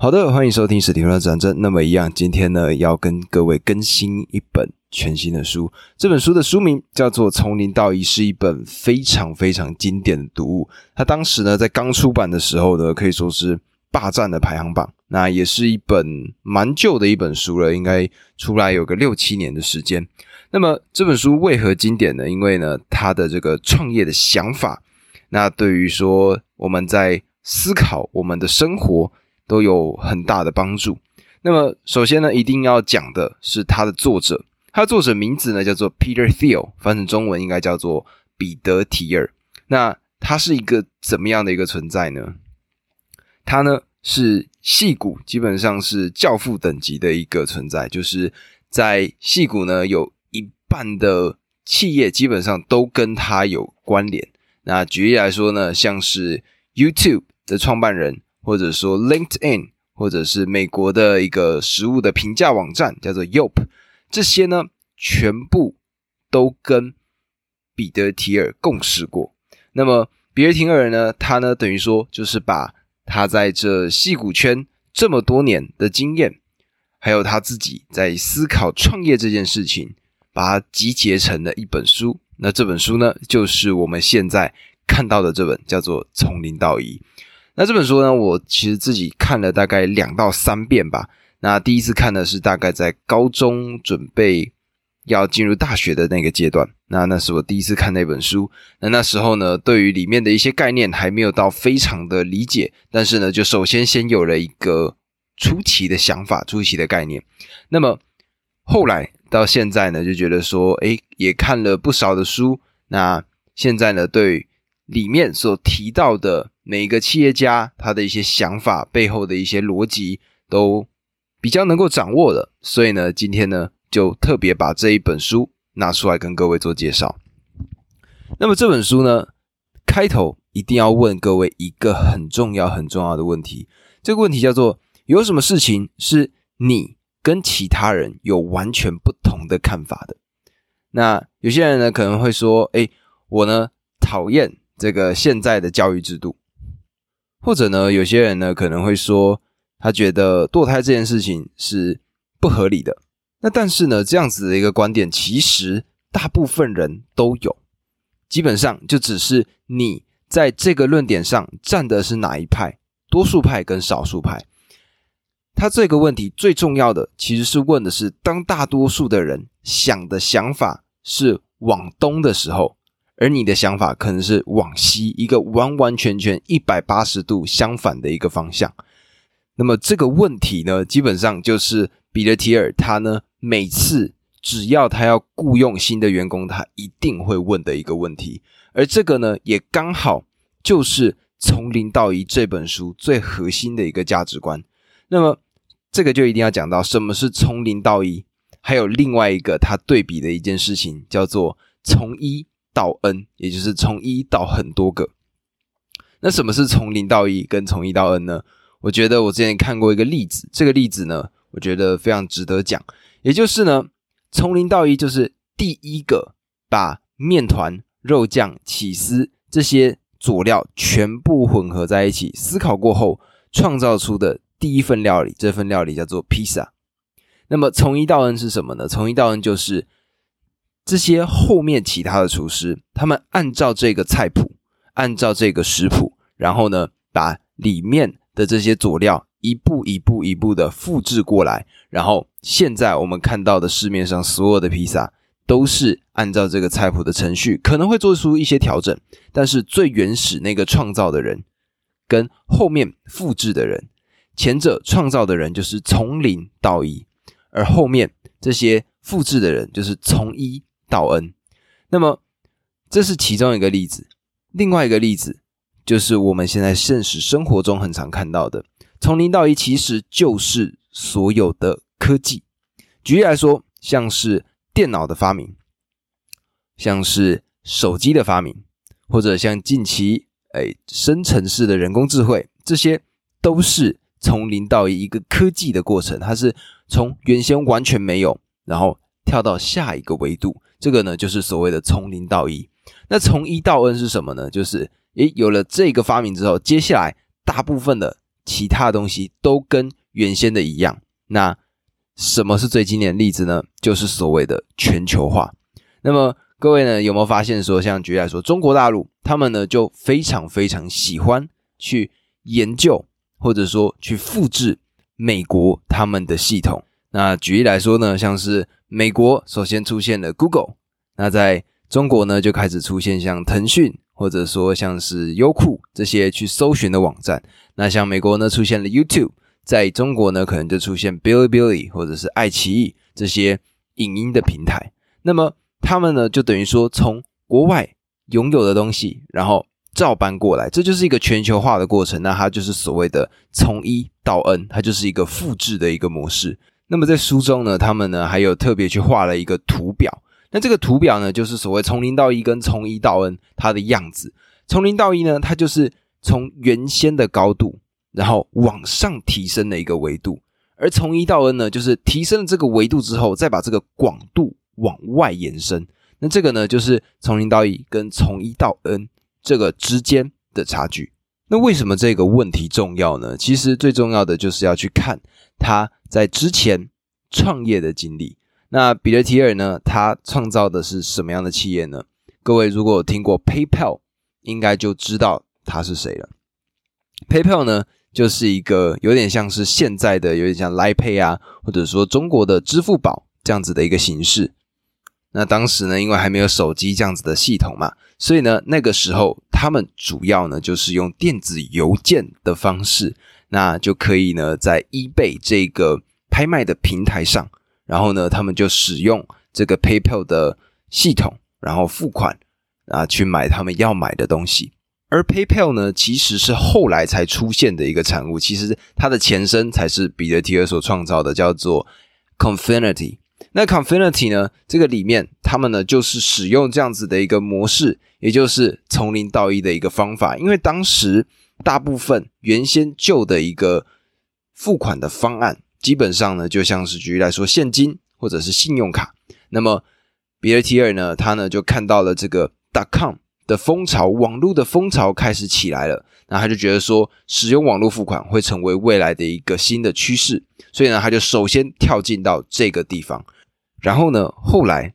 好的，欢迎收听史蒂夫的战争。那么一样，今天呢要跟各位更新一本全新的书。这本书的书名叫做《从零到一》，是一本非常非常经典的读物。它当时呢在刚出版的时候呢，可以说是霸占了排行榜。那也是一本蛮旧的一本书了，应该出来有个六七年的时间。那么这本书为何经典呢？因为呢，它的这个创业的想法，那对于说我们在思考我们的生活。都有很大的帮助。那么，首先呢，一定要讲的是它的作者，他的作者名字呢叫做 Peter Thiel，翻成中文应该叫做彼得提尔。那他是一个怎么样的一个存在呢？他呢是戏骨，基本上是教父等级的一个存在，就是在戏骨呢有一半的企业基本上都跟他有关联。那举例来说呢，像是 YouTube 的创办人。或者说 LinkedIn，或者是美国的一个食物的评价网站叫做 Yelp，这些呢全部都跟彼得提尔共事过。那么彼得提尔呢，他呢等于说就是把他在这戏骨圈这么多年的经验，还有他自己在思考创业这件事情，把它集结成了一本书。那这本书呢，就是我们现在看到的这本，叫做《从零到一》。那这本书呢，我其实自己看了大概两到三遍吧。那第一次看的是大概在高中准备要进入大学的那个阶段，那那是我第一次看那本书。那那时候呢，对于里面的一些概念还没有到非常的理解，但是呢，就首先先有了一个初期的想法、初期的概念。那么后来到现在呢，就觉得说，哎，也看了不少的书。那现在呢，对里面所提到的。每一个企业家他的一些想法背后的一些逻辑都比较能够掌握的，所以呢，今天呢就特别把这一本书拿出来跟各位做介绍。那么这本书呢，开头一定要问各位一个很重要很重要的问题，这个问题叫做：有什么事情是你跟其他人有完全不同的看法的？那有些人呢可能会说：哎，我呢讨厌这个现在的教育制度。或者呢，有些人呢可能会说，他觉得堕胎这件事情是不合理的。那但是呢，这样子的一个观点，其实大部分人都有，基本上就只是你在这个论点上站的是哪一派，多数派跟少数派。他这个问题最重要的，其实是问的是，当大多数的人想的想法是往东的时候。而你的想法可能是往西一个完完全全一百八十度相反的一个方向。那么这个问题呢，基本上就是彼得提尔他呢每次只要他要雇佣新的员工，他一定会问的一个问题。而这个呢，也刚好就是《从零到一》这本书最核心的一个价值观。那么这个就一定要讲到什么是从零到一，还有另外一个他对比的一件事情，叫做从一。到 n，也就是从一到很多个。那什么是从零到一跟从一到 n 呢？我觉得我之前看过一个例子，这个例子呢，我觉得非常值得讲。也就是呢，从零到一就是第一个把面团、肉酱、起司这些佐料全部混合在一起，思考过后创造出的第一份料理，这份料理叫做披萨。那么从一到 n 是什么呢？从一到 n 就是。这些后面其他的厨师，他们按照这个菜谱，按照这个食谱，然后呢，把里面的这些佐料一步一步一步的复制过来，然后现在我们看到的市面上所有的披萨，都是按照这个菜谱的程序，可能会做出一些调整，但是最原始那个创造的人，跟后面复制的人，前者创造的人就是从零到一，而后面这些复制的人就是从一。道恩，那么这是其中一个例子。另外一个例子就是我们现在现实生活中很常看到的，从零到一其实就是所有的科技。举例来说，像是电脑的发明，像是手机的发明，或者像近期哎生成式的人工智慧，这些都是从零到一一个科技的过程。它是从原先完全没有，然后跳到下一个维度。这个呢，就是所谓的从零到一。那从一到 n 是什么呢？就是诶，有了这个发明之后，接下来大部分的其他东西都跟原先的一样。那什么是最经典的例子呢？就是所谓的全球化。那么各位呢，有没有发现说，像举例来说，中国大陆他们呢就非常非常喜欢去研究，或者说去复制美国他们的系统。那举例来说呢，像是美国首先出现了 Google，那在中国呢就开始出现像腾讯，或者说像是优酷这些去搜寻的网站。那像美国呢出现了 YouTube。在中国呢，可能就出现 Bilibili 或者是爱奇艺这些影音的平台。那么他们呢，就等于说从国外拥有的东西，然后照搬过来，这就是一个全球化的过程。那它就是所谓的从一到 N，它就是一个复制的一个模式。那么在书中呢，他们呢还有特别去画了一个图表。那这个图表呢，就是所谓从零到一跟从一到 N 它的样子。从零到一呢，它就是从原先的高度。然后往上提升的一个维度，而从一到 n 呢，就是提升了这个维度之后，再把这个广度往外延伸。那这个呢，就是从零到一跟从一到 n 这个之间的差距。那为什么这个问题重要呢？其实最重要的就是要去看他在之前创业的经历。那彼得提尔呢，他创造的是什么样的企业呢？各位如果有听过 PayPal，应该就知道他是谁了。PayPal 呢？就是一个有点像是现在的，有点像 l i p a y 啊，或者说中国的支付宝这样子的一个形式。那当时呢，因为还没有手机这样子的系统嘛，所以呢，那个时候他们主要呢就是用电子邮件的方式，那就可以呢在 eBay 这个拍卖的平台上，然后呢，他们就使用这个 PayPal 的系统，然后付款啊，去买他们要买的东西。而 PayPal 呢，其实是后来才出现的一个产物，其实它的前身才是彼得提尔所创造的，叫做 Confinity。那 Confinity 呢，这个里面他们呢就是使用这样子的一个模式，也就是从零到一的一个方法。因为当时大部分原先旧的一个付款的方案，基本上呢就像是举例来说，现金或者是信用卡。那么彼得提尔呢，他呢就看到了这个 dot com。的风潮，网络的风潮开始起来了，那他就觉得说，使用网络付款会成为未来的一个新的趋势，所以呢，他就首先跳进到这个地方，然后呢，后来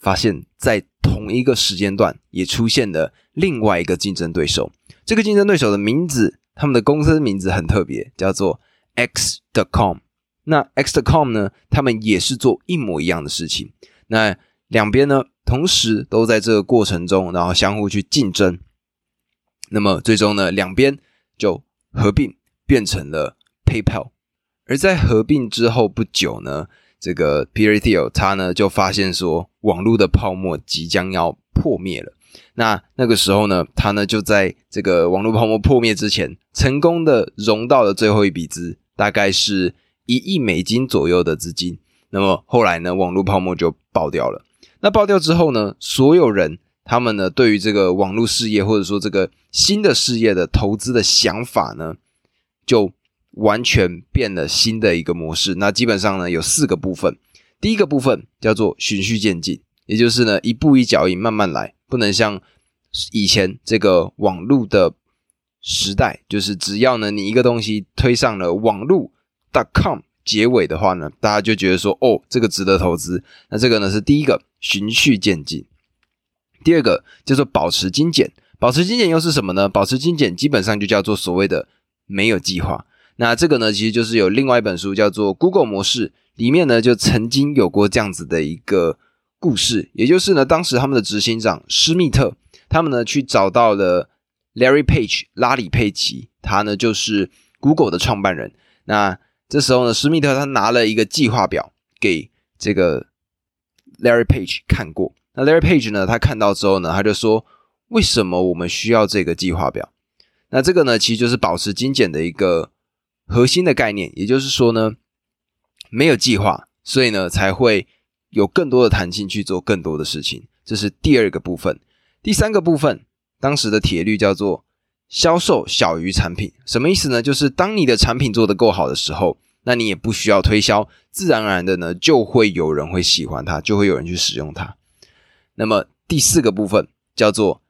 发现，在同一个时间段也出现了另外一个竞争对手，这个竞争对手的名字，他们的公司名字很特别，叫做 X.com。那 X.com 呢，他们也是做一模一样的事情，那两边呢？同时都在这个过程中，然后相互去竞争。那么最终呢，两边就合并变成了 PayPal。而在合并之后不久呢，这个 Peter Thiel 他呢就发现说，网络的泡沫即将要破灭了。那那个时候呢，他呢就在这个网络泡沫破灭之前，成功的融到了最后一笔资，大概是一亿美金左右的资金。那么后来呢，网络泡沫就爆掉了。那爆掉之后呢？所有人他们呢，对于这个网络事业或者说这个新的事业的投资的想法呢，就完全变了新的一个模式。那基本上呢，有四个部分。第一个部分叫做循序渐进，也就是呢，一步一脚印，慢慢来，不能像以前这个网络的时代，就是只要呢你一个东西推上了网络 .com 结尾的话呢，大家就觉得说，哦，这个值得投资。那这个呢是第一个。循序渐进。第二个叫做保持精简，保持精简又是什么呢？保持精简基本上就叫做所谓的没有计划。那这个呢，其实就是有另外一本书叫做《Google 模式》，里面呢就曾经有过这样子的一个故事，也就是呢，当时他们的执行长施密特，他们呢去找到了 Larry Page 拉里佩奇，他呢就是 Google 的创办人。那这时候呢，施密特他拿了一个计划表给这个。Larry Page 看过，那 Larry Page 呢？他看到之后呢，他就说：“为什么我们需要这个计划表？”那这个呢，其实就是保持精简的一个核心的概念。也就是说呢，没有计划，所以呢，才会有更多的弹性去做更多的事情。这是第二个部分。第三个部分，当时的铁律叫做销售小于产品。什么意思呢？就是当你的产品做得够好的时候。那你也不需要推销，自然而然的呢，就会有人会喜欢它，就会有人去使用它。那么第四个部分叫做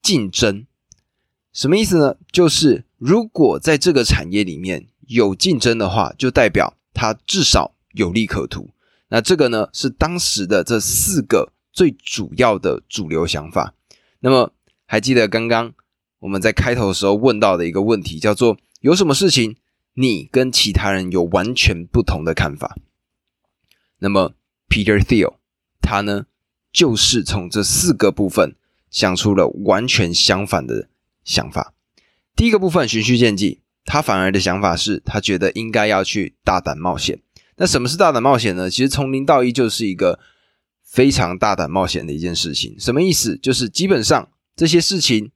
竞争，什么意思呢？就是如果在这个产业里面有竞争的话，就代表它至少有利可图。那这个呢，是当时的这四个最主要的主流想法。那么，还记得刚刚我们在开头的时候问到的一个问题，叫做有什么事情你跟其他人有完全不同的看法？那么，Peter Thiel 他呢，就是从这四个部分想出了完全相反的想法。第一个部分循序渐进，他反而的想法是他觉得应该要去大胆冒险。那什么是大胆冒险呢？其实从零到一就是一个非常大胆冒险的一件事情。什么意思？就是基本上这些事情，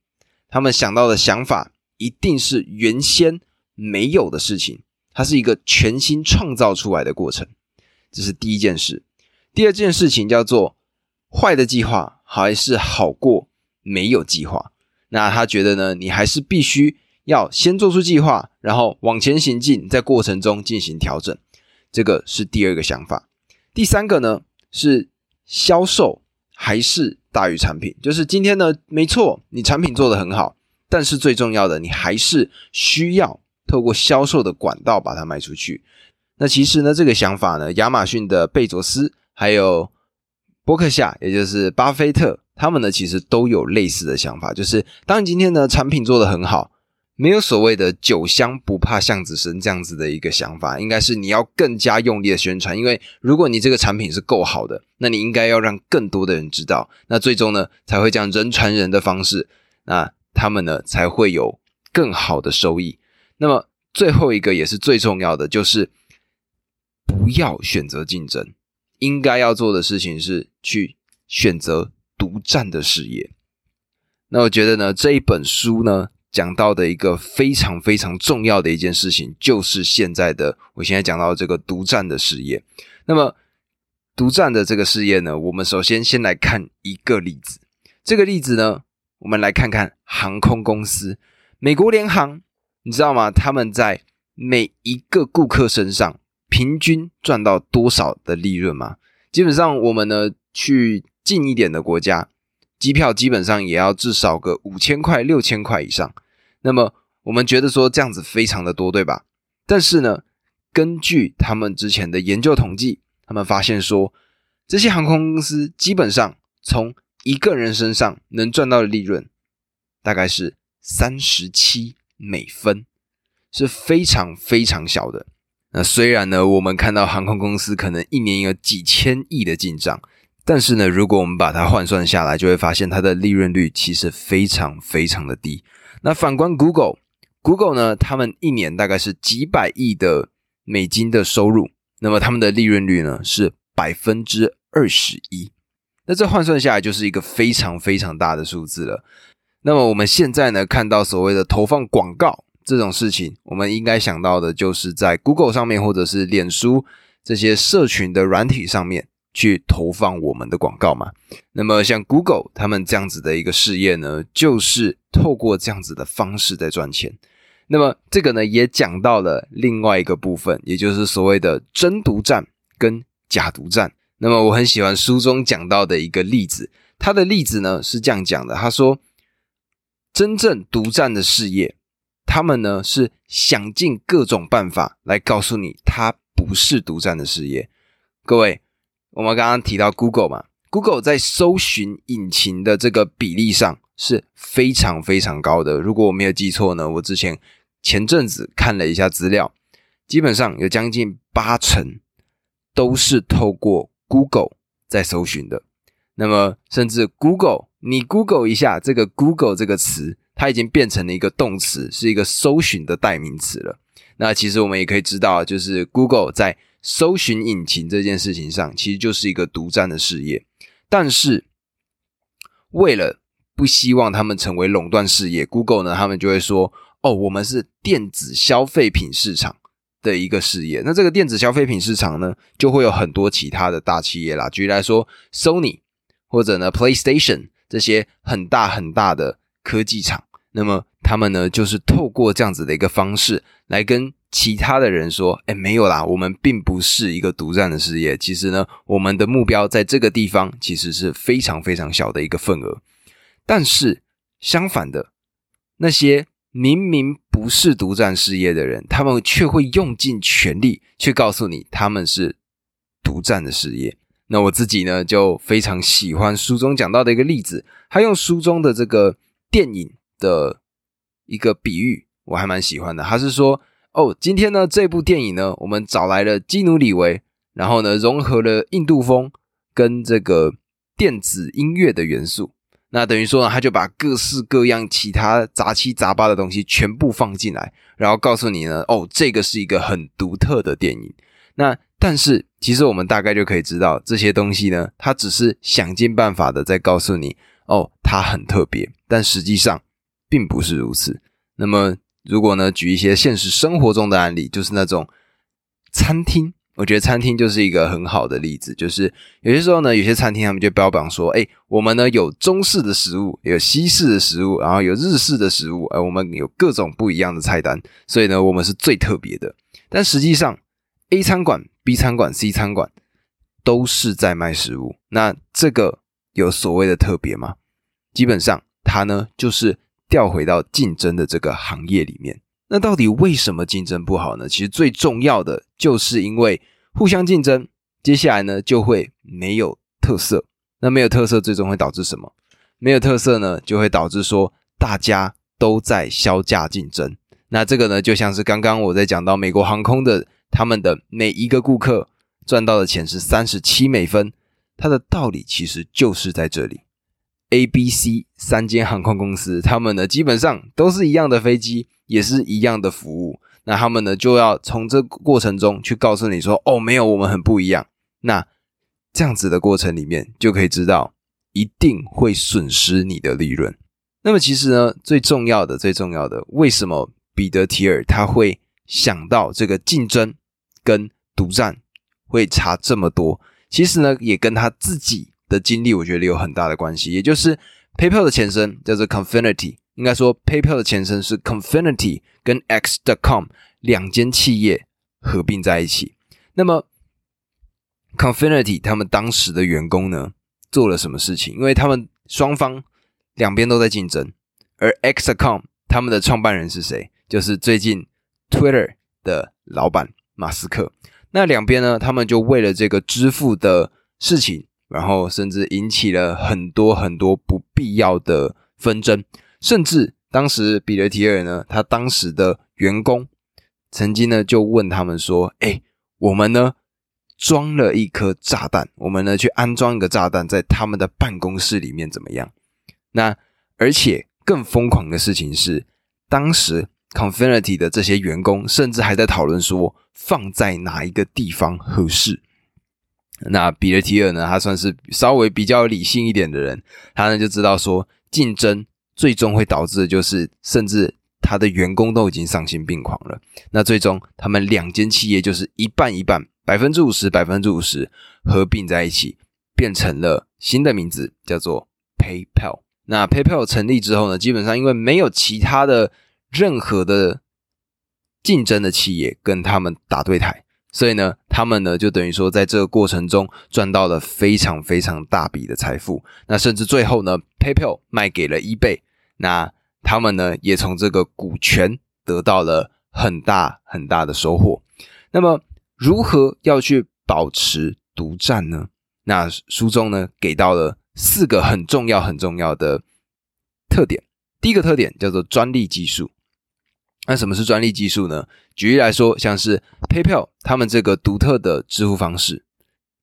他们想到的想法一定是原先没有的事情，它是一个全新创造出来的过程。这是第一件事。第二件事情叫做坏的计划还是好过没有计划。那他觉得呢？你还是必须要先做出计划，然后往前行进，在过程中进行调整。这个是第二个想法，第三个呢是销售还是大于产品？就是今天呢，没错，你产品做得很好，但是最重要的，你还是需要透过销售的管道把它卖出去。那其实呢，这个想法呢，亚马逊的贝佐斯还有伯克夏，也就是巴菲特，他们呢其实都有类似的想法，就是当你今天呢产品做得很好。没有所谓的“酒香不怕巷子深”这样子的一个想法，应该是你要更加用力的宣传。因为如果你这个产品是够好的，那你应该要让更多的人知道，那最终呢才会这样人传人的方式，那他们呢才会有更好的收益。那么最后一个也是最重要的，就是不要选择竞争，应该要做的事情是去选择独占的事业。那我觉得呢，这一本书呢。讲到的一个非常非常重要的一件事情，就是现在的我现在讲到这个独占的事业。那么，独占的这个事业呢，我们首先先来看一个例子。这个例子呢，我们来看看航空公司，美国联航，你知道吗？他们在每一个顾客身上平均赚到多少的利润吗？基本上，我们呢去近一点的国家，机票基本上也要至少个五千块、六千块以上。那么我们觉得说这样子非常的多，对吧？但是呢，根据他们之前的研究统计，他们发现说，这些航空公司基本上从一个人身上能赚到的利润，大概是三十七美分，是非常非常小的。那虽然呢，我们看到航空公司可能一年有几千亿的进账，但是呢，如果我们把它换算下来，就会发现它的利润率其实非常非常的低。那反观 Google，Google 呢？他们一年大概是几百亿的美金的收入，那么他们的利润率呢是百分之二十一。那这换算下来就是一个非常非常大的数字了。那么我们现在呢看到所谓的投放广告这种事情，我们应该想到的就是在 Google 上面或者是脸书这些社群的软体上面。去投放我们的广告嘛？那么像 Google 他们这样子的一个事业呢，就是透过这样子的方式在赚钱。那么这个呢，也讲到了另外一个部分，也就是所谓的真独占跟假独占。那么我很喜欢书中讲到的一个例子，他的例子呢是这样讲的：他说，真正独占的事业，他们呢是想尽各种办法来告诉你，它不是独占的事业。各位。我们刚刚提到 Google 嘛，Google 在搜寻引擎的这个比例上是非常非常高的。如果我没有记错呢，我之前前阵子看了一下资料，基本上有将近八成都是透过 Google 在搜寻的。那么，甚至 Google，你 Google 一下这个 Google 这个词，它已经变成了一个动词，是一个搜寻的代名词了。那其实我们也可以知道，就是 Google 在搜寻引擎这件事情上，其实就是一个独占的事业。但是，为了不希望他们成为垄断事业，Google 呢，他们就会说：“哦，我们是电子消费品市场的一个事业。”那这个电子消费品市场呢，就会有很多其他的大企业啦。举例来说，Sony 或者呢 PlayStation 这些很大很大的科技厂，那么他们呢，就是透过这样子的一个方式来跟。其他的人说：“哎，没有啦，我们并不是一个独占的事业。其实呢，我们的目标在这个地方其实是非常非常小的一个份额。但是相反的，那些明明不是独占事业的人，他们却会用尽全力去告诉你他们是独占的事业。那我自己呢，就非常喜欢书中讲到的一个例子，他用书中的这个电影的一个比喻，我还蛮喜欢的。他是说，哦，今天呢这部电影呢，我们找来了基努里维，然后呢融合了印度风跟这个电子音乐的元素。那等于说呢，他就把各式各样其他杂七杂八的东西全部放进来，然后告诉你呢，哦，这个是一个很独特的电影。那但是其实我们大概就可以知道，这些东西呢，它只是想尽办法的在告诉你，哦，它很特别，但实际上并不是如此。那么如果呢，举一些现实生活中的案例，就是那种餐厅。我觉得餐厅就是一个很好的例子，就是有些时候呢，有些餐厅他们就标榜说，哎，我们呢有中式的食物，有西式的食物，然后有日式的食物，哎，我们有各种不一样的菜单，所以呢，我们是最特别的。但实际上，A 餐馆、B 餐馆、C 餐馆都是在卖食物，那这个有所谓的特别吗？基本上，它呢就是调回到竞争的这个行业里面。那到底为什么竞争不好呢？其实最重要的就是因为互相竞争，接下来呢就会没有特色。那没有特色，最终会导致什么？没有特色呢，就会导致说大家都在销价竞争。那这个呢，就像是刚刚我在讲到美国航空的，他们的每一个顾客赚到的钱是三十七美分，它的道理其实就是在这里。A、B、C 三间航空公司，他们呢基本上都是一样的飞机。也是一样的服务，那他们呢就要从这过程中去告诉你说，哦，没有，我们很不一样。那这样子的过程里面，就可以知道一定会损失你的利润。那么其实呢，最重要的、最重要的，为什么彼得提尔他会想到这个竞争跟独占会差这么多？其实呢，也跟他自己的经历，我觉得有很大的关系。也就是 PayPal 的前身叫做 Confinity。应该说，PayPal 的前身是 Confinity 跟 X.com 两间企业合并在一起。那么，Confinity 他们当时的员工呢做了什么事情？因为他们双方两边都在竞争。而 X.com 他们的创办人是谁？就是最近 Twitter 的老板马斯克。那两边呢，他们就为了这个支付的事情，然后甚至引起了很多很多不必要的纷争。甚至当时比雷提尔呢，他当时的员工曾经呢就问他们说：“哎，我们呢装了一颗炸弹，我们呢去安装一个炸弹在他们的办公室里面怎么样？”那而且更疯狂的事情是，当时 Confinity 的这些员工甚至还在讨论说放在哪一个地方合适。那比雷提尔呢，他算是稍微比较理性一点的人，他呢就知道说竞争。最终会导致的就是，甚至他的员工都已经丧心病狂了。那最终，他们两间企业就是一半一半，百分之五十，百分之五十合并在一起，变成了新的名字，叫做 PayPal。那 PayPal 成立之后呢，基本上因为没有其他的任何的竞争的企业跟他们打对台。所以呢，他们呢就等于说，在这个过程中赚到了非常非常大笔的财富。那甚至最后呢，PayPal 卖给了 eBay，那他们呢也从这个股权得到了很大很大的收获。那么，如何要去保持独占呢？那书中呢给到了四个很重要很重要的特点。第一个特点叫做专利技术。那什么是专利技术呢？举例来说，像是 PayPal 他们这个独特的支付方式，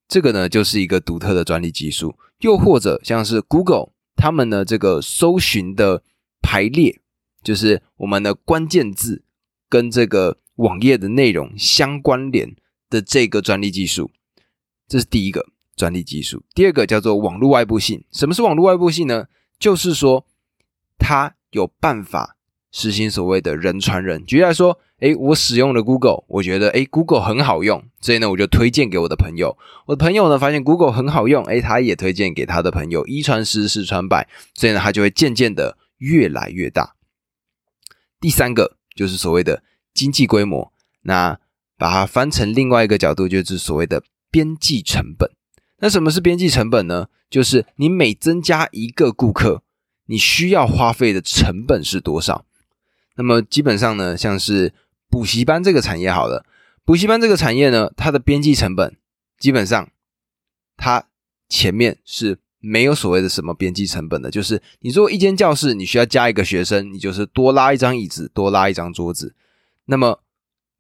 这个呢就是一个独特的专利技术。又或者像是 Google 他们的这个搜寻的排列，就是我们的关键字跟这个网页的内容相关联的这个专利技术，这是第一个专利技术。第二个叫做网络外部性。什么是网络外部性呢？就是说它有办法。实行所谓的人传人。举例来说，诶，我使用了 Google，我觉得诶 Google 很好用，所以呢，我就推荐给我的朋友。我的朋友呢，发现 Google 很好用，诶，他也推荐给他的朋友，一传十，十传百，所以呢，他就会渐渐的越来越大。第三个就是所谓的经济规模，那把它翻成另外一个角度，就是所谓的边际成本。那什么是边际成本呢？就是你每增加一个顾客，你需要花费的成本是多少？那么基本上呢，像是补习班这个产业好了，补习班这个产业呢，它的边际成本基本上它前面是没有所谓的什么边际成本的，就是你做一间教室，你需要加一个学生，你就是多拉一张椅子，多拉一张桌子。那么，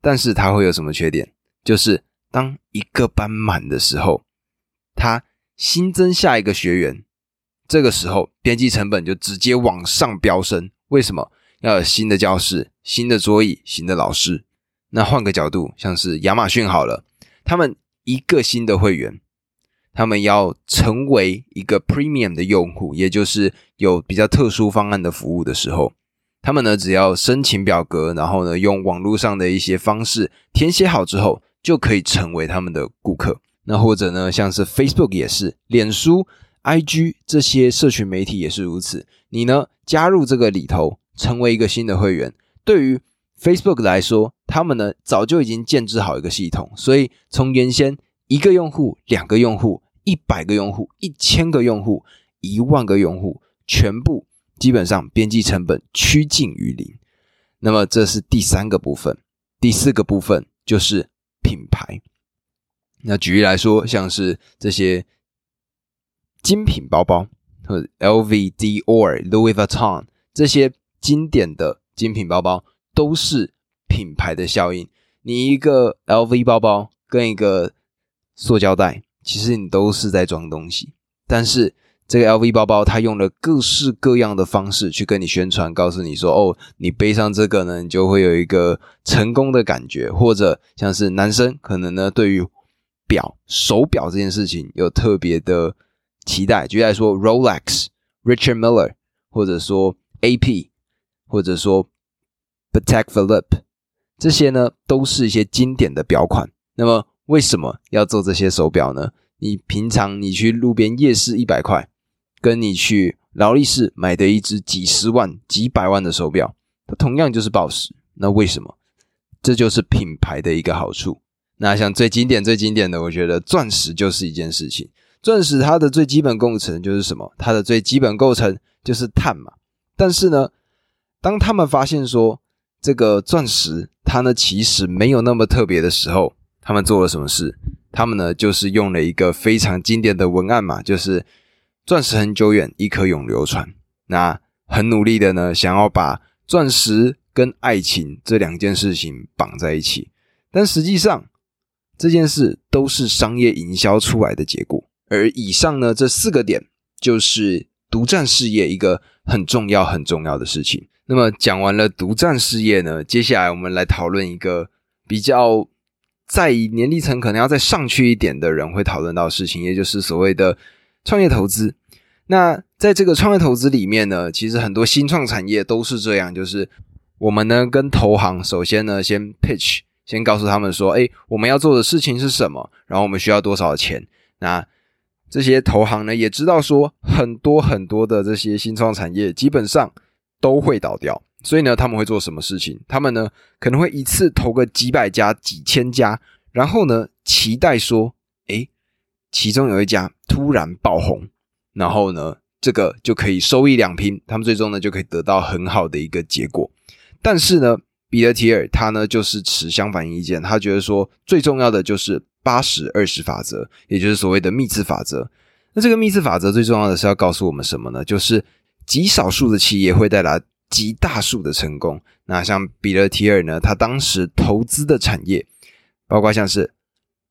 但是它会有什么缺点？就是当一个班满的时候，它新增下一个学员，这个时候边际成本就直接往上飙升。为什么？要有新的教室、新的桌椅、新的老师。那换个角度，像是亚马逊好了，他们一个新的会员，他们要成为一个 Premium 的用户，也就是有比较特殊方案的服务的时候。他们呢，只要申请表格，然后呢，用网络上的一些方式填写好之后，就可以成为他们的顾客。那或者呢，像是 Facebook 也是，脸书、IG 这些社群媒体也是如此。你呢，加入这个里头，成为一个新的会员，对于 Facebook 来说，他们呢早就已经建制好一个系统，所以从原先一个用户、两个用户、一百个用户、一千个用户、一万个用户，全部。基本上边际成本趋近于零，那么这是第三个部分。第四个部分就是品牌。那举例来说，像是这些精品包包，或者 LV、Dior、Louis Vuitton 这些经典的精品包包，都是品牌的效应。你一个 LV 包包跟一个塑胶袋，其实你都是在装东西，但是。这个 LV 包包，它用了各式各样的方式去跟你宣传，告诉你说：“哦，你背上这个呢，你就会有一个成功的感觉。”或者像是男生可能呢，对于表、手表这件事情有特别的期待，举例说 Rolex、Richard Miller，或者说 AP，或者说 p a t e k Philip，这些呢都是一些经典的表款。那么为什么要做这些手表呢？你平常你去路边夜市一百块。跟你去劳力士买的一只几十万、几百万的手表，它同样就是宝石。那为什么？这就是品牌的一个好处。那像最经典、最经典的，我觉得钻石就是一件事情。钻石它的最基本构成就是什么？它的最基本构成就是碳嘛。但是呢，当他们发现说这个钻石它呢其实没有那么特别的时候，他们做了什么事？他们呢就是用了一个非常经典的文案嘛，就是。钻石很久远，一颗永流传。那很努力的呢，想要把钻石跟爱情这两件事情绑在一起，但实际上这件事都是商业营销出来的结果。而以上呢这四个点，就是独占事业一个很重要很重要的事情。那么讲完了独占事业呢，接下来我们来讨论一个比较在年龄层可能要再上去一点的人会讨论到的事情，也就是所谓的。创业投资，那在这个创业投资里面呢，其实很多新创产业都是这样，就是我们呢跟投行首先呢先 pitch，先告诉他们说，哎，我们要做的事情是什么，然后我们需要多少钱。那这些投行呢也知道说，很多很多的这些新创产业基本上都会倒掉，所以呢他们会做什么事情？他们呢可能会一次投个几百家、几千家，然后呢期待说，哎。其中有一家突然爆红，然后呢，这个就可以收益两平，他们最终呢就可以得到很好的一个结果。但是呢，彼得提尔他呢就是持相反意见，他觉得说最重要的就是八十二十法则，也就是所谓的密字法则。那这个密字法则最重要的是要告诉我们什么呢？就是极少数的企业会带来极大数的成功。那像彼得提尔呢，他当时投资的产业，包括像是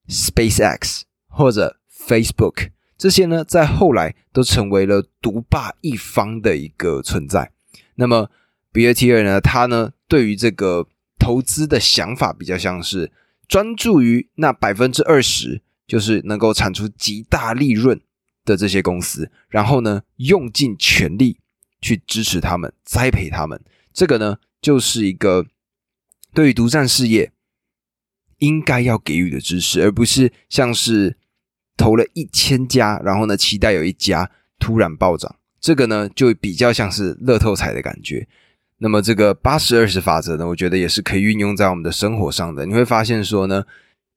SpaceX 或者 Facebook 这些呢，在后来都成为了独霸一方的一个存在。那么，比尔·提尔呢，他呢对于这个投资的想法比较像是专注于那百分之二十，就是能够产出极大利润的这些公司，然后呢用尽全力去支持他们、栽培他们。这个呢，就是一个对于独占事业应该要给予的支持，而不是像是。投了一千家，然后呢，期待有一家突然暴涨，这个呢就比较像是乐透彩的感觉。那么这个八十二十法则呢，我觉得也是可以运用在我们的生活上的。你会发现说呢，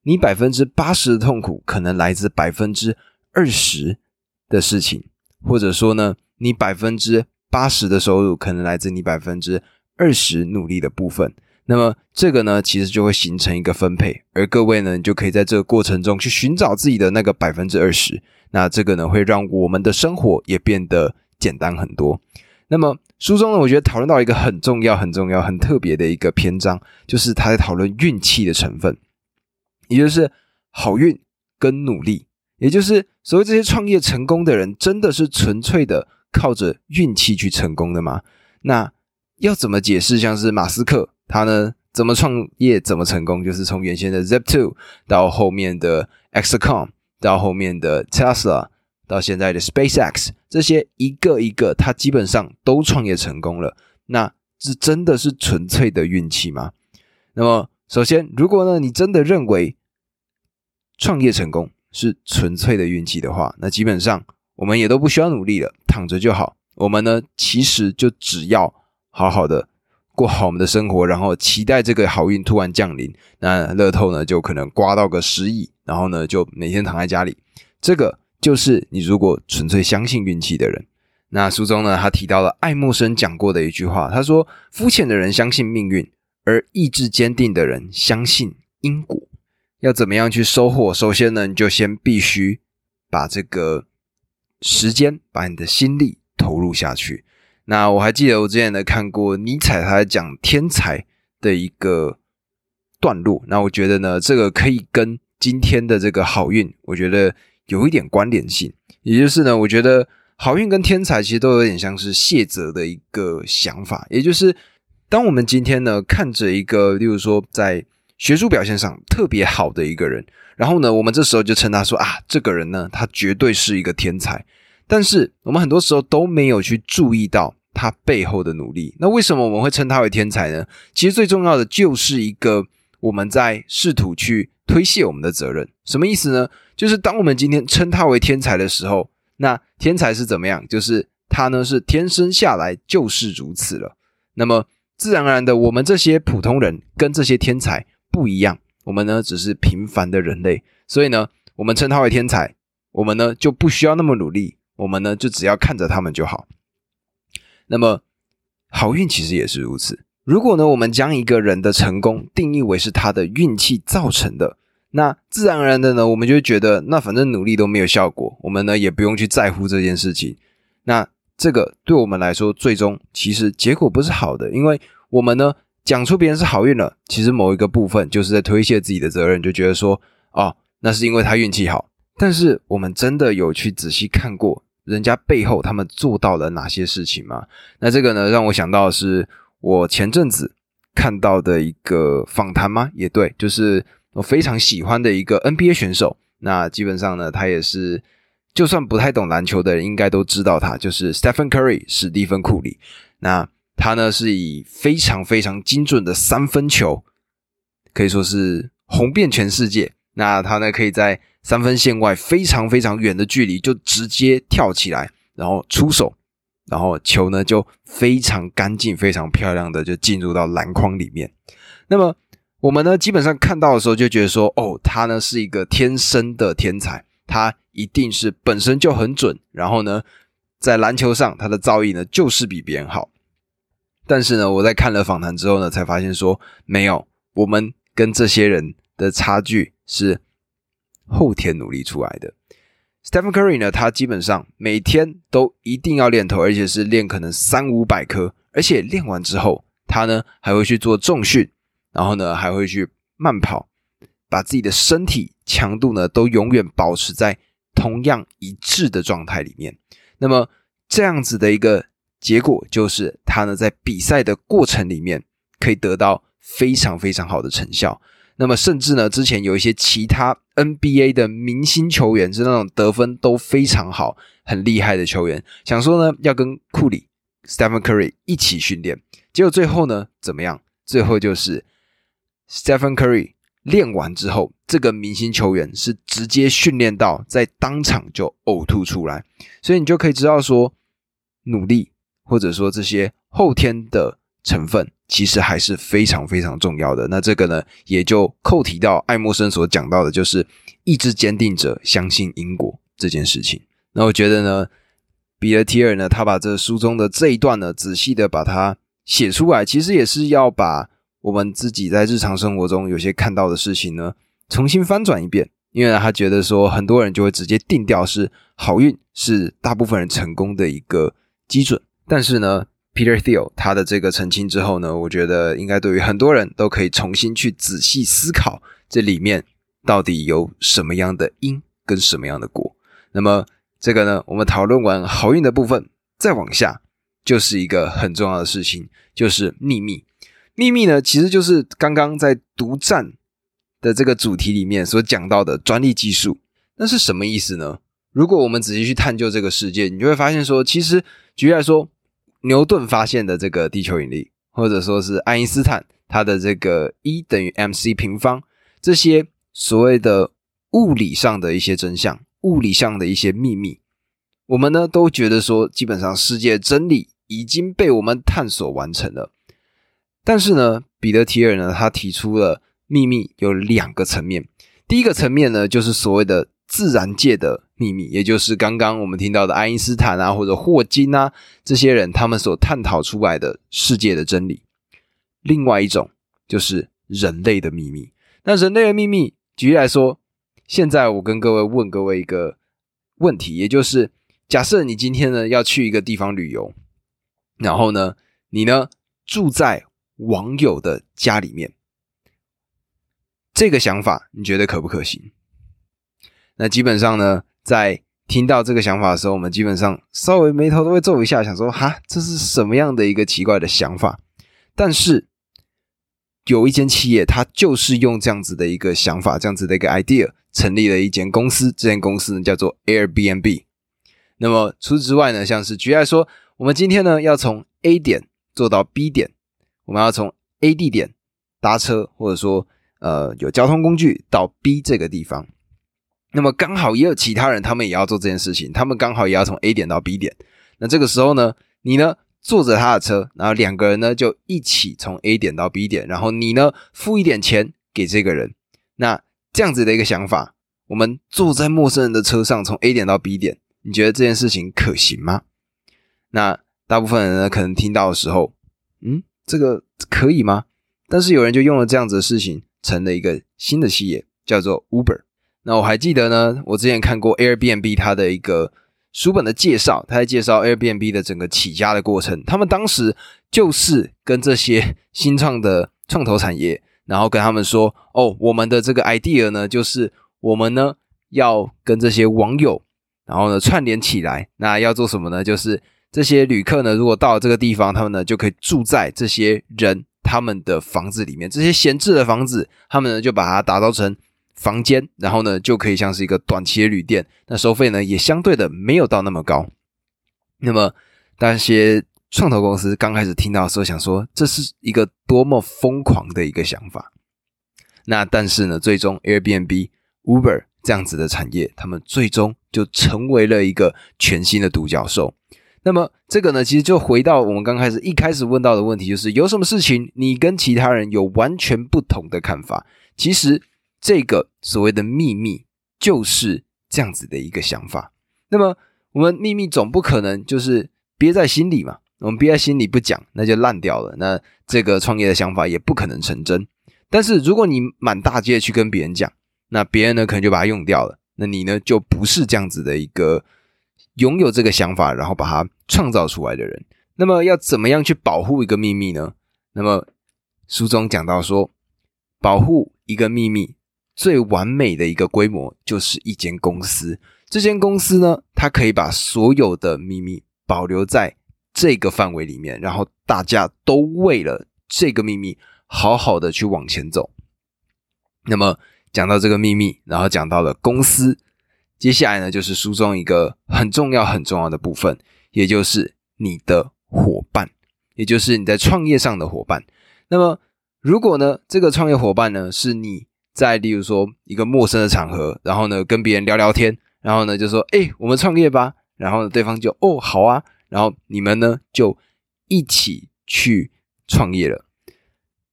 你百分之八十的痛苦可能来自百分之二十的事情，或者说呢，你百分之八十的收入可能来自你百分之二十努力的部分。那么这个呢，其实就会形成一个分配，而各位呢，你就可以在这个过程中去寻找自己的那个百分之二十。那这个呢，会让我们的生活也变得简单很多。那么书中呢，我觉得讨论到一个很重要、很重要、很特别的一个篇章，就是他在讨论运气的成分，也就是好运跟努力，也就是所谓这些创业成功的人，真的是纯粹的靠着运气去成功的吗？那要怎么解释？像是马斯克。他呢，怎么创业，怎么成功，就是从原先的 Zip2 到后面的 Xcom，到后面的 Tesla，到现在的 SpaceX，这些一个一个，他基本上都创业成功了。那这真的是纯粹的运气吗？那么，首先，如果呢，你真的认为创业成功是纯粹的运气的话，那基本上我们也都不需要努力了，躺着就好。我们呢，其实就只要好好的。过好我们的生活，然后期待这个好运突然降临。那乐透呢，就可能刮到个十亿，然后呢，就每天躺在家里。这个就是你如果纯粹相信运气的人。那书中呢，他提到了爱默生讲过的一句话，他说：“肤浅的人相信命运，而意志坚定的人相信因果。要怎么样去收获？首先呢，你就先必须把这个时间，把你的心力投入下去。”那我还记得我之前呢看过尼采他在讲天才的一个段落，那我觉得呢这个可以跟今天的这个好运，我觉得有一点关联性。也就是呢，我觉得好运跟天才其实都有点像是谢泽的一个想法，也就是当我们今天呢看着一个，例如说在学术表现上特别好的一个人，然后呢我们这时候就称他说啊，这个人呢他绝对是一个天才。但是我们很多时候都没有去注意到他背后的努力。那为什么我们会称他为天才呢？其实最重要的就是一个我们在试图去推卸我们的责任。什么意思呢？就是当我们今天称他为天才的时候，那天才是怎么样？就是他呢是天生下来就是如此了。那么自然而然的，我们这些普通人跟这些天才不一样，我们呢只是平凡的人类。所以呢，我们称他为天才，我们呢就不需要那么努力。我们呢，就只要看着他们就好。那么，好运其实也是如此。如果呢，我们将一个人的成功定义为是他的运气造成的，那自然而然的呢，我们就觉得，那反正努力都没有效果，我们呢也不用去在乎这件事情。那这个对我们来说，最终其实结果不是好的，因为我们呢讲出别人是好运了，其实某一个部分就是在推卸自己的责任，就觉得说，哦，那是因为他运气好。但是我们真的有去仔细看过人家背后他们做到了哪些事情吗？那这个呢，让我想到的是我前阵子看到的一个访谈吗？也对，就是我非常喜欢的一个 NBA 选手。那基本上呢，他也是就算不太懂篮球的人，应该都知道他，就是 Stephen Curry 史蒂芬库里。那他呢是以非常非常精准的三分球，可以说是红遍全世界。那他呢可以在三分线外非常非常远的距离就直接跳起来，然后出手，然后球呢就非常干净、非常漂亮的就进入到篮筐里面。那么我们呢基本上看到的时候就觉得说，哦，他呢是一个天生的天才，他一定是本身就很准，然后呢在篮球上他的造诣呢就是比别人好。但是呢我在看了访谈之后呢，才发现说没有，我们跟这些人的差距是。后天努力出来的，Stephen Curry 呢？他基本上每天都一定要练头，而且是练可能三五百颗，而且练完之后，他呢还会去做重训，然后呢还会去慢跑，把自己的身体强度呢都永远保持在同样一致的状态里面。那么这样子的一个结果，就是他呢在比赛的过程里面可以得到非常非常好的成效。那么，甚至呢，之前有一些其他 NBA 的明星球员，是那种得分都非常好、很厉害的球员，想说呢，要跟库里、Stephen Curry 一起训练，结果最后呢，怎么样？最后就是 Stephen Curry 练完之后，这个明星球员是直接训练到在当场就呕吐出来，所以你就可以知道说，努力或者说这些后天的成分。其实还是非常非常重要的。那这个呢，也就扣提到爱默生所讲到的，就是意志坚定者相信因果这件事情。那我觉得呢，比尔提尔呢，他把这书中的这一段呢，仔细的把它写出来，其实也是要把我们自己在日常生活中有些看到的事情呢，重新翻转一遍。因为他觉得说，很多人就会直接定调是好运是大部分人成功的一个基准。但是呢，Peter Thiel 他的这个澄清之后呢，我觉得应该对于很多人都可以重新去仔细思考这里面到底有什么样的因跟什么样的果。那么这个呢，我们讨论完好运的部分，再往下就是一个很重要的事情，就是秘密。秘密呢，其实就是刚刚在独占。的这个主题里面所讲到的专利技术，那是什么意思呢？如果我们仔细去探究这个世界，你就会发现说，其实举例来说，牛顿发现的这个地球引力，或者说是爱因斯坦他的这个 E 等于 mc 平方，这些所谓的物理上的一些真相，物理上的一些秘密，我们呢都觉得说，基本上世界真理已经被我们探索完成了。但是呢，彼得提尔呢，他提出了。秘密有两个层面，第一个层面呢，就是所谓的自然界的秘密，也就是刚刚我们听到的爱因斯坦啊，或者霍金啊这些人他们所探讨出来的世界的真理。另外一种就是人类的秘密。那人类的秘密，举例来说，现在我跟各位问各位一个问题，也就是假设你今天呢要去一个地方旅游，然后呢你呢住在网友的家里面。这个想法你觉得可不可行？那基本上呢，在听到这个想法的时候，我们基本上稍微眉头都会皱一下，想说：哈，这是什么样的一个奇怪的想法？但是有一间企业，它就是用这样子的一个想法，这样子的一个 idea，成立了一间公司。这间公司呢叫做 Airbnb。那么除此之外呢，像是举例说，我们今天呢要从 A 点坐到 B 点，我们要从 A 地点搭车，或者说。呃，有交通工具到 B 这个地方，那么刚好也有其他人，他们也要做这件事情，他们刚好也要从 A 点到 B 点。那这个时候呢，你呢坐着他的车，然后两个人呢就一起从 A 点到 B 点，然后你呢付一点钱给这个人。那这样子的一个想法，我们坐在陌生人的车上从 A 点到 B 点，你觉得这件事情可行吗？那大部分人呢可能听到的时候，嗯，这个可以吗？但是有人就用了这样子的事情。成了一个新的企业，叫做 Uber。那我还记得呢，我之前看过 Airbnb 它的一个书本的介绍，他在介绍 Airbnb 的整个起家的过程。他们当时就是跟这些 新创的创投产业，然后跟他们说：“哦，我们的这个 idea 呢，就是我们呢要跟这些网友，然后呢串联起来。那要做什么呢？就是这些旅客呢，如果到了这个地方，他们呢就可以住在这些人。”他们的房子里面，这些闲置的房子，他们呢就把它打造成房间，然后呢就可以像是一个短期的旅店。那收费呢也相对的没有到那么高。那么那些创投公司刚开始听到的时候，想说这是一个多么疯狂的一个想法。那但是呢，最终 Airbnb、Uber 这样子的产业，他们最终就成为了一个全新的独角兽。那么这个呢，其实就回到我们刚开始一开始问到的问题，就是有什么事情你跟其他人有完全不同的看法？其实这个所谓的秘密就是这样子的一个想法。那么我们秘密总不可能就是憋在心里嘛？我们憋在心里不讲，那就烂掉了。那这个创业的想法也不可能成真。但是如果你满大街去跟别人讲，那别人呢可能就把它用掉了。那你呢就不是这样子的一个。拥有这个想法，然后把它创造出来的人，那么要怎么样去保护一个秘密呢？那么书中讲到说，保护一个秘密最完美的一个规模就是一间公司。这间公司呢，它可以把所有的秘密保留在这个范围里面，然后大家都为了这个秘密好好的去往前走。那么讲到这个秘密，然后讲到了公司。接下来呢，就是书中一个很重要、很重要的部分，也就是你的伙伴，也就是你在创业上的伙伴。那么，如果呢，这个创业伙伴呢，是你在，例如说一个陌生的场合，然后呢，跟别人聊聊天，然后呢，就说：“哎，我们创业吧。”然后呢，对方就：“哦，好啊。”然后你们呢，就一起去创业了。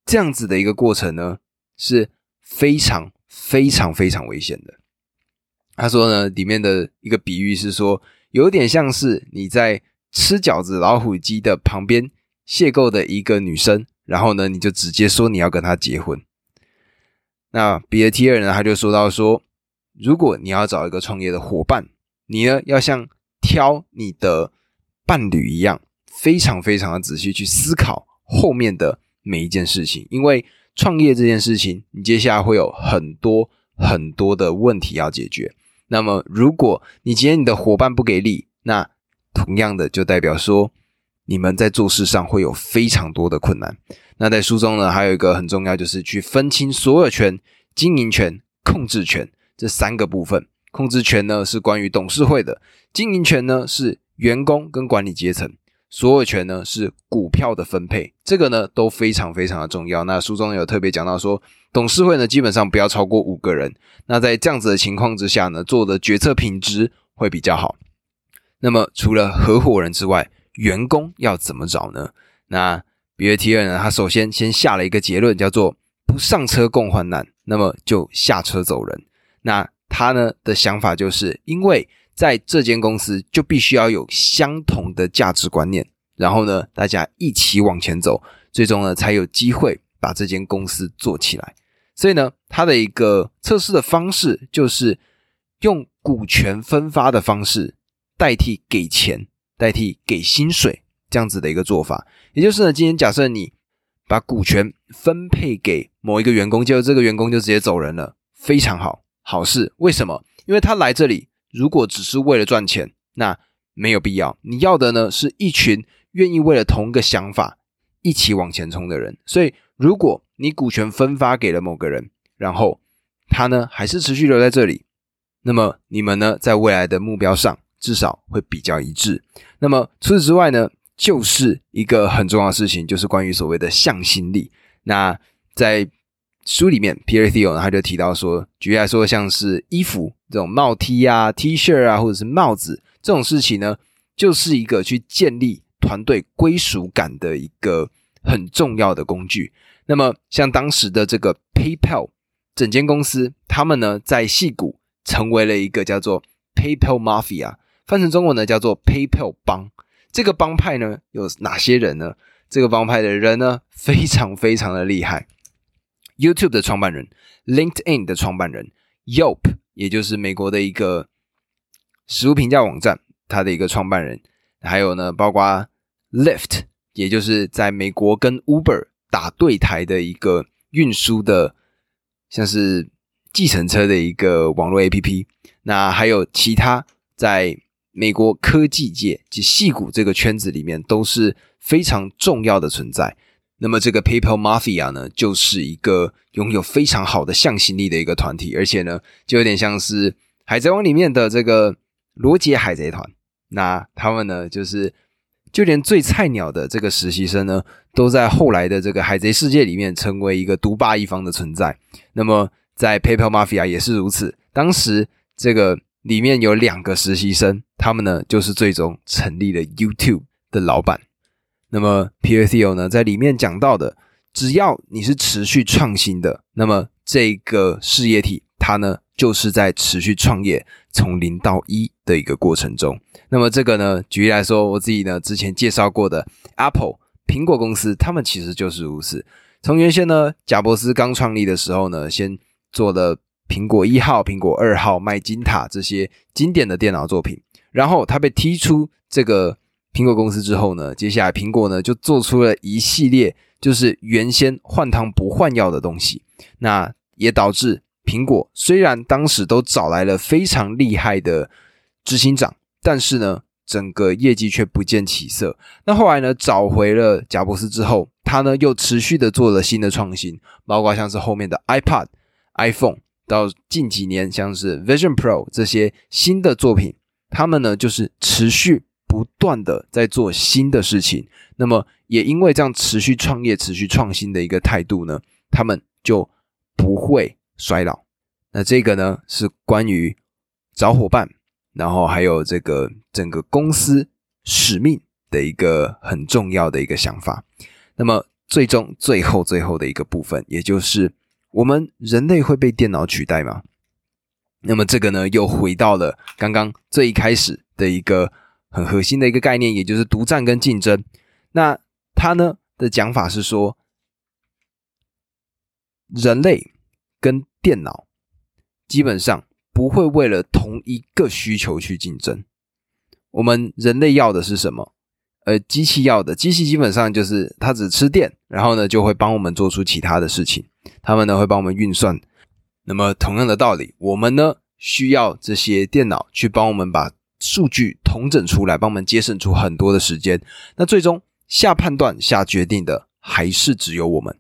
这样子的一个过程呢，是非常、非常、非常危险的。他说呢，里面的一个比喻是说，有点像是你在吃饺子老虎机的旁边邂逅的一个女生，然后呢，你就直接说你要跟她结婚。那比尔提尔呢，他就说到说，如果你要找一个创业的伙伴，你呢要像挑你的伴侣一样，非常非常的仔细去思考后面的每一件事情，因为创业这件事情，你接下来会有很多很多的问题要解决。那么，如果你今天你的伙伴不给力，那同样的就代表说，你们在做事上会有非常多的困难。那在书中呢，还有一个很重要，就是去分清所有权、经营权、控制权这三个部分。控制权呢是关于董事会的，经营权呢是员工跟管理阶层，所有权呢是股票的分配。这个呢都非常非常的重要。那书中有特别讲到说。董事会呢，基本上不要超过五个人。那在这样子的情况之下呢，做的决策品质会比较好。那么除了合伙人之外，员工要怎么找呢？那比尔提尔呢，他首先先下了一个结论，叫做不上车共患难，那么就下车走人。那他呢的想法就是，因为在这间公司就必须要有相同的价值观念，然后呢，大家一起往前走，最终呢才有机会把这间公司做起来。所以呢，他的一个测试的方式就是用股权分发的方式代替给钱，代替给薪水这样子的一个做法。也就是呢，今天假设你把股权分配给某一个员工，结果这个员工就直接走人了，非常好，好事。为什么？因为他来这里如果只是为了赚钱，那没有必要。你要的呢，是一群愿意为了同一个想法一起往前冲的人。所以如果你股权分发给了某个人，然后他呢还是持续留在这里，那么你们呢在未来的目标上至少会比较一致。那么除此之外呢，就是一个很重要的事情，就是关于所谓的向心力。那在书里面，Pierre Thiel 他就提到说，举例来说，像是衣服这种帽 T 啊、T 恤啊，或者是帽子这种事情呢，就是一个去建立团队归属感的一个很重要的工具。那么，像当时的这个 PayPal 整间公司，他们呢在戏谷成为了一个叫做 PayPal Mafia，翻成中文呢叫做 PayPal 帮。这个帮派呢有哪些人呢？这个帮派的人呢非常非常的厉害。YouTube 的创办人，LinkedIn 的创办人，Yelp 也就是美国的一个食物评价网站，它的一个创办人，还有呢包括 Lyft，也就是在美国跟 Uber。打对台的一个运输的，像是计程车的一个网络 APP，那还有其他在美国科技界及戏骨这个圈子里面都是非常重要的存在。那么这个 PayPal Mafia 呢，就是一个拥有非常好的向心力的一个团体，而且呢，就有点像是海贼王里面的这个罗杰海贼团。那他们呢，就是。就连最菜鸟的这个实习生呢，都在后来的这个海贼世界里面成为一个独霸一方的存在。那么在 PayPal Mafia 也是如此。当时这个里面有两个实习生，他们呢就是最终成立了 YouTube 的老板。那么 Pierre Thiel 呢在里面讲到的，只要你是持续创新的，那么这个事业体它呢就是在持续创业，从零到一的一个过程中。那么这个呢，举例来说，我自己呢之前介绍过的 Apple 苹果公司，他们其实就是如此。从原先呢，贾伯斯刚创立的时候呢，先做了苹果一号、苹果二号、麦金塔这些经典的电脑作品。然后他被踢出这个苹果公司之后呢，接下来苹果呢就做出了一系列就是原先换汤不换药的东西。那也导致苹果虽然当时都找来了非常厉害的执行长。但是呢，整个业绩却不见起色。那后来呢，找回了贾伯斯之后，他呢又持续的做了新的创新，包括像是后面的 iPad、iPhone，到近几年像是 Vision Pro 这些新的作品，他们呢就是持续不断的在做新的事情。那么也因为这样持续创业、持续创新的一个态度呢，他们就不会衰老。那这个呢是关于找伙伴。然后还有这个整个公司使命的一个很重要的一个想法。那么最终最后最后的一个部分，也就是我们人类会被电脑取代吗？那么这个呢，又回到了刚刚最一开始的一个很核心的一个概念，也就是独占跟竞争。那他呢的讲法是说，人类跟电脑基本上不会为了同一个需求去竞争。我们人类要的是什么？呃，机器要的，机器基本上就是它只吃电，然后呢就会帮我们做出其他的事情。他们呢会帮我们运算。那么同样的道理，我们呢需要这些电脑去帮我们把数据统整出来，帮我们节省出很多的时间。那最终下判断、下决定的还是只有我们。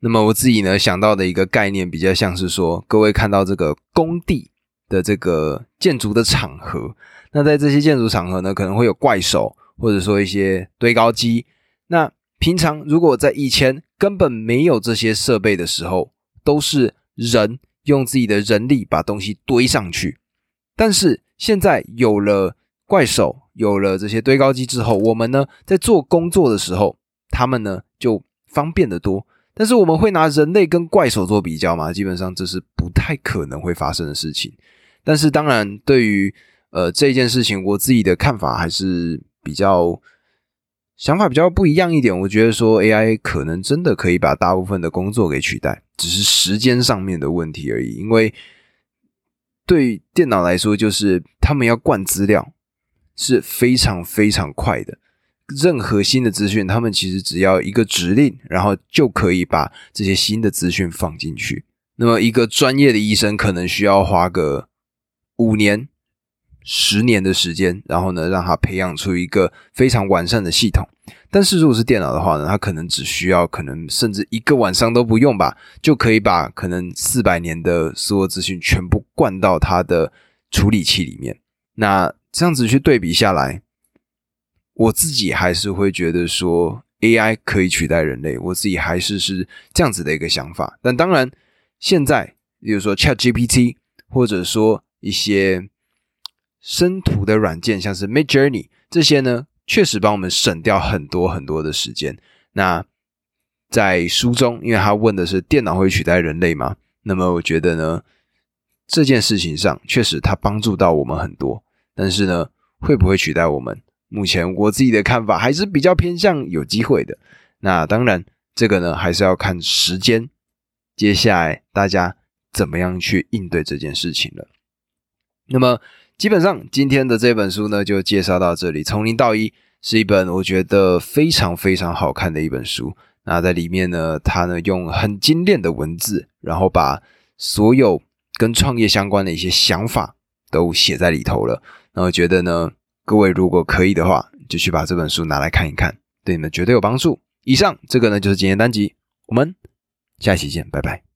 那么我自己呢想到的一个概念，比较像是说，各位看到这个工地的这个建筑的场合，那在这些建筑场合呢，可能会有怪手。或者说一些堆高机，那平常如果在以前根本没有这些设备的时候，都是人用自己的人力把东西堆上去。但是现在有了怪手，有了这些堆高机之后，我们呢在做工作的时候，他们呢就方便的多。但是我们会拿人类跟怪手做比较吗？基本上这是不太可能会发生的事情。但是当然，对于呃这件事情，我自己的看法还是。比较想法比较不一样一点，我觉得说 AI 可能真的可以把大部分的工作给取代，只是时间上面的问题而已。因为对电脑来说，就是他们要灌资料是非常非常快的，任何新的资讯，他们其实只要一个指令，然后就可以把这些新的资讯放进去。那么一个专业的医生可能需要花个五年。十年的时间，然后呢，让他培养出一个非常完善的系统。但是如果是电脑的话呢，它可能只需要可能甚至一个晚上都不用吧，就可以把可能四百年的所有资讯全部灌到它的处理器里面。那这样子去对比下来，我自己还是会觉得说 AI 可以取代人类，我自己还是是这样子的一个想法。但当然，现在比如说 ChatGPT，或者说一些。生图的软件，像是 Mid Journey 这些呢，确实帮我们省掉很多很多的时间。那在书中，因为他问的是电脑会取代人类吗？那么我觉得呢，这件事情上确实它帮助到我们很多。但是呢，会不会取代我们？目前我自己的看法还是比较偏向有机会的。那当然，这个呢还是要看时间，接下来大家怎么样去应对这件事情了。那么。基本上今天的这本书呢，就介绍到这里。从零到一是一本我觉得非常非常好看的一本书。那在里面呢，它呢用很精炼的文字，然后把所有跟创业相关的一些想法都写在里头了。那我觉得呢，各位如果可以的话，就去把这本书拿来看一看，对你们绝对有帮助。以上这个呢就是今天单集，我们下期见，拜拜。